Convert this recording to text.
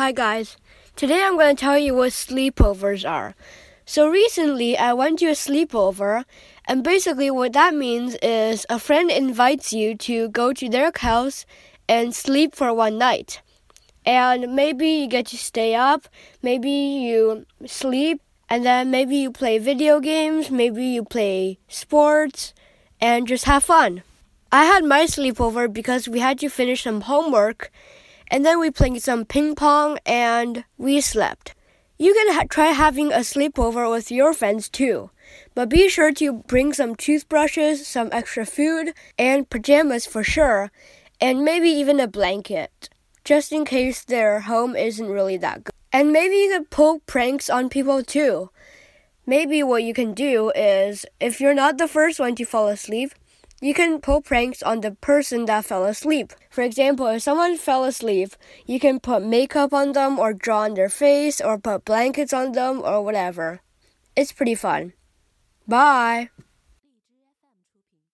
Hi guys. Today I'm going to tell you what sleepovers are. So recently I went to a sleepover and basically what that means is a friend invites you to go to their house and sleep for one night. And maybe you get to stay up, maybe you sleep, and then maybe you play video games, maybe you play sports, and just have fun. I had my sleepover because we had to finish some homework and then we played some ping pong and we slept. You can ha- try having a sleepover with your friends too, but be sure to bring some toothbrushes, some extra food, and pajamas for sure, and maybe even a blanket, just in case their home isn't really that good. And maybe you could pull pranks on people too. Maybe what you can do is, if you're not the first one to fall asleep, you can pull pranks on the person that fell asleep. For example, if someone fell asleep, you can put makeup on them or draw on their face or put blankets on them or whatever. It's pretty fun. Bye.